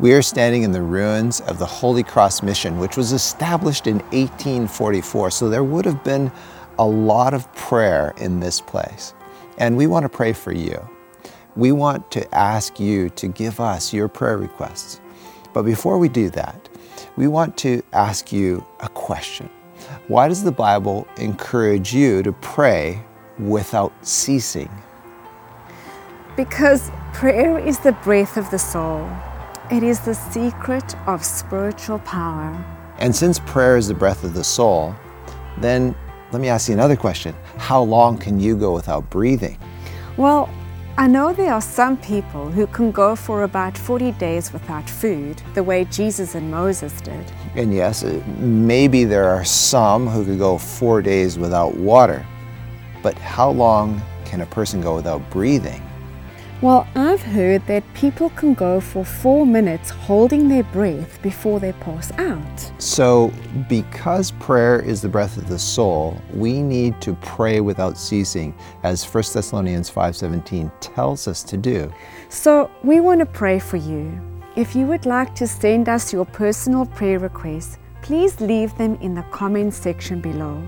We are standing in the ruins of the Holy Cross Mission, which was established in 1844. So there would have been a lot of prayer in this place. And we want to pray for you. We want to ask you to give us your prayer requests. But before we do that, we want to ask you a question. Why does the Bible encourage you to pray without ceasing? Because prayer is the breath of the soul. It is the secret of spiritual power. And since prayer is the breath of the soul, then let me ask you another question. How long can you go without breathing? Well, I know there are some people who can go for about 40 days without food, the way Jesus and Moses did. And yes, uh, maybe there are some who could go four days without water. But how long can a person go without breathing? Well, I've heard that people can go for four minutes holding their breath before they pass out. So, because prayer is the breath of the soul, we need to pray without ceasing, as 1 Thessalonians 5:17 tells us to do. So, we want to pray for you. If you would like to send us your personal prayer requests, please leave them in the comments section below.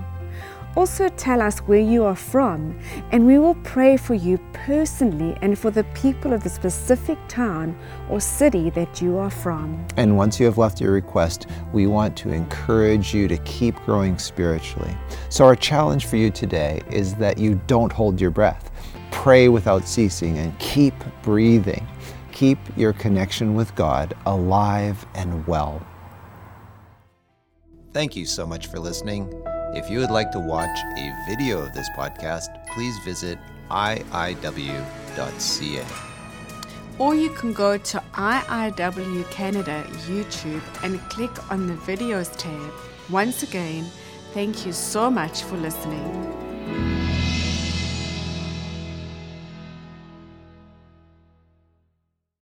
Also, tell us where you are from, and we will pray for you personally and for the people of the specific town or city that you are from. And once you have left your request, we want to encourage you to keep growing spiritually. So, our challenge for you today is that you don't hold your breath. Pray without ceasing and keep breathing. Keep your connection with God alive and well. Thank you so much for listening. If you would like to watch a video of this podcast, please visit iiw.ca. Or you can go to IIW Canada YouTube and click on the videos tab. Once again, thank you so much for listening.